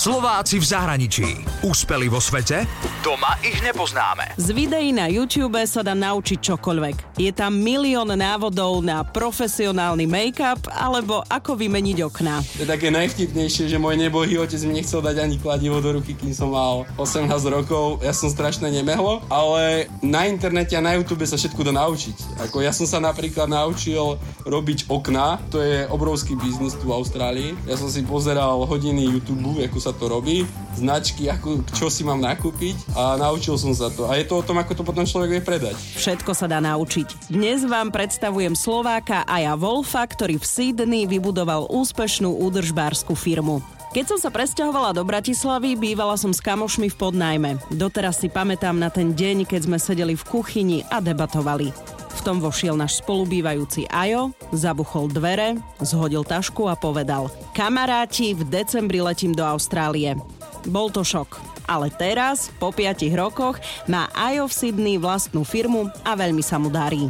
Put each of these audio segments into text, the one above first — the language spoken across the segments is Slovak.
Slováci v zahraničí. Úspeli vo svete? Doma ich nepoznáme. Z videí na YouTube sa dá naučiť čokoľvek. Je tam milión návodov na profesionálny make-up alebo ako vymeniť okná. Je také najvtipnejšie, že môj nebohý otec mi nechcel dať ani kladivo do ruky, kým som mal 18 rokov. Ja som strašne nemehlo, ale na internete a na YouTube sa všetko dá naučiť. Ako ja som sa napríklad naučil robiť okná, to je obrovský biznis tu v Austrálii. Ja som si pozeral hodiny YouTube, ako sa to robí, značky, ako, čo si mám nakúpiť a naučil som sa to. A je to o tom, ako to potom človek vie predať. Všetko sa dá naučiť. Dnes vám predstavujem Slováka Aja Wolfa, ktorý v Sydney vybudoval úspešnú údržbárskú firmu. Keď som sa presťahovala do Bratislavy, bývala som s kamošmi v podnajme. Doteraz si pamätám na ten deň, keď sme sedeli v kuchyni a debatovali. V tom vošiel náš spolubývajúci Ajo, zabuchol dvere, zhodil tašku a povedal Kamaráti, v decembri letím do Austrálie. Bol to šok. Ale teraz, po 5 rokoch, má Ajo v Sydney vlastnú firmu a veľmi sa mu darí.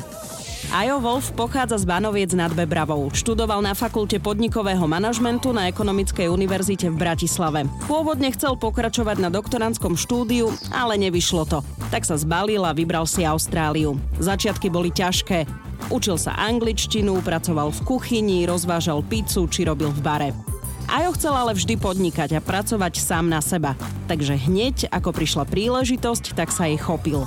Ajo Wolf pochádza z Banoviec nad Bebravou. Študoval na fakulte podnikového manažmentu na Ekonomickej univerzite v Bratislave. Pôvodne chcel pokračovať na doktorandskom štúdiu, ale nevyšlo to. Tak sa zbalil a vybral si Austráliu. Začiatky boli ťažké. Učil sa angličtinu, pracoval v kuchyni, rozvážal pizzu či robil v bare. Ajo chcel ale vždy podnikať a pracovať sám na seba. Takže hneď, ako prišla príležitosť, tak sa jej chopil.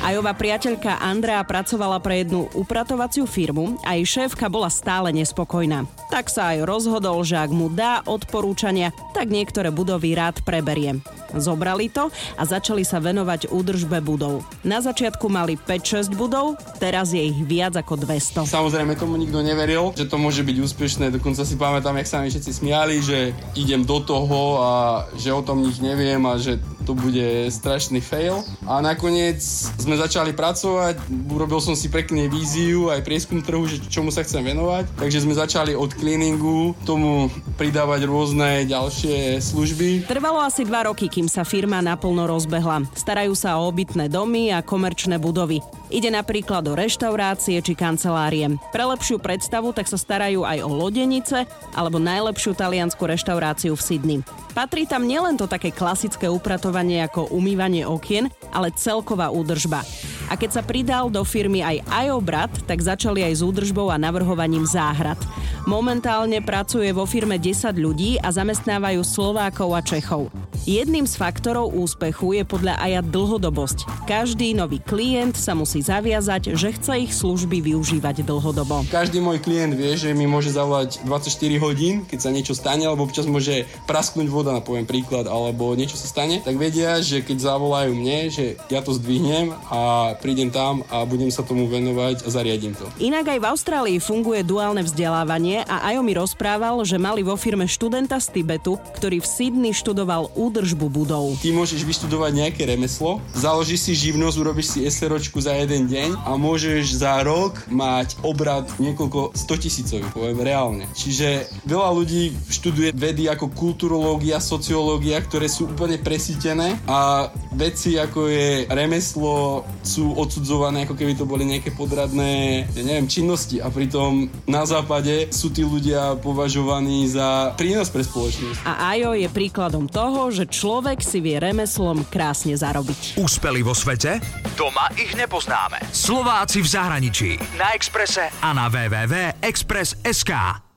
Ajová priateľka Andrea pracovala pre jednu upratovaciu firmu a jej šéfka bola stále nespokojná. Tak sa aj rozhodol, že ak mu dá odporúčania, tak niektoré budovy rád preberie. Zobrali to a začali sa venovať údržbe budov. Na začiatku mali 5-6 budov, teraz je ich viac ako 200. Samozrejme tomu nikto neveril, že to môže byť úspešné, dokonca si pamätám, jak sa mi všetci smiali, že idem do toho a že o tom nič neviem a že to bude strašný fail. A nakoniec sme začali pracovať, urobil som si pekný víziu, aj prieskum trhu, že čomu sa chcem venovať. Takže sme začali od cleaningu, tomu pridávať rôzne ďalšie služby. Trvalo asi dva roky, kým sa firma naplno rozbehla. Starajú sa o obytné domy a komerčné budovy. Ide napríklad o reštaurácie či kancelárie. Pre lepšiu predstavu tak sa starajú aj o lodenice alebo najlepšiu taliansku reštauráciu v Sydney. Patrí tam nielen to také klasické upratovanie ako umývanie okien, ale celková údržba. A keď sa pridal do firmy aj Ajo tak začali aj s údržbou a navrhovaním záhrad. Momentálne pracuje vo firme 10 ľudí a zamestnávajú Slovákov a Čechov. Jedným z faktorov úspechu je podľa Aja dlhodobosť. Každý nový klient sa musí zaviazať, že chce ich služby využívať dlhodobo. Každý môj klient vie, že mi môže zavolať 24 hodín, keď sa niečo stane, alebo občas môže prasknúť voda, na poviem príklad, alebo niečo sa stane, tak vedia, že keď zavolajú mne, že ja to zdvihnem a prídem tam a budem sa tomu venovať a zariadím to. Inak aj v Austrálii funguje duálne vzdelávanie a Ajo mi rozprával, že mali vo firme študenta z Tibetu, ktorý v Sydney študoval údržbu budov. Ty môžeš vyštudovať nejaké remeslo, založíš si živnosť, urobíš si SROčku za jeden deň a môžeš za rok mať obrad niekoľko 100 tisícový, poviem reálne. Čiže veľa ľudí študuje vedy ako kulturológia, sociológia, ktoré sú úplne presítené a veci ako je remeslo sú odsudzované, ako keby to boli nejaké podradné, ja neviem, činnosti a pritom na západe sú tí ľudia považovaní za prínos pre spoločnosť. A Ajo je príkladom toho, že človek si vie remeslom krásne zarobiť. Úspeli vo svete? Doma ich nepoznáme. Slováci v zahraničí. Na Exprese a na www.express.sk.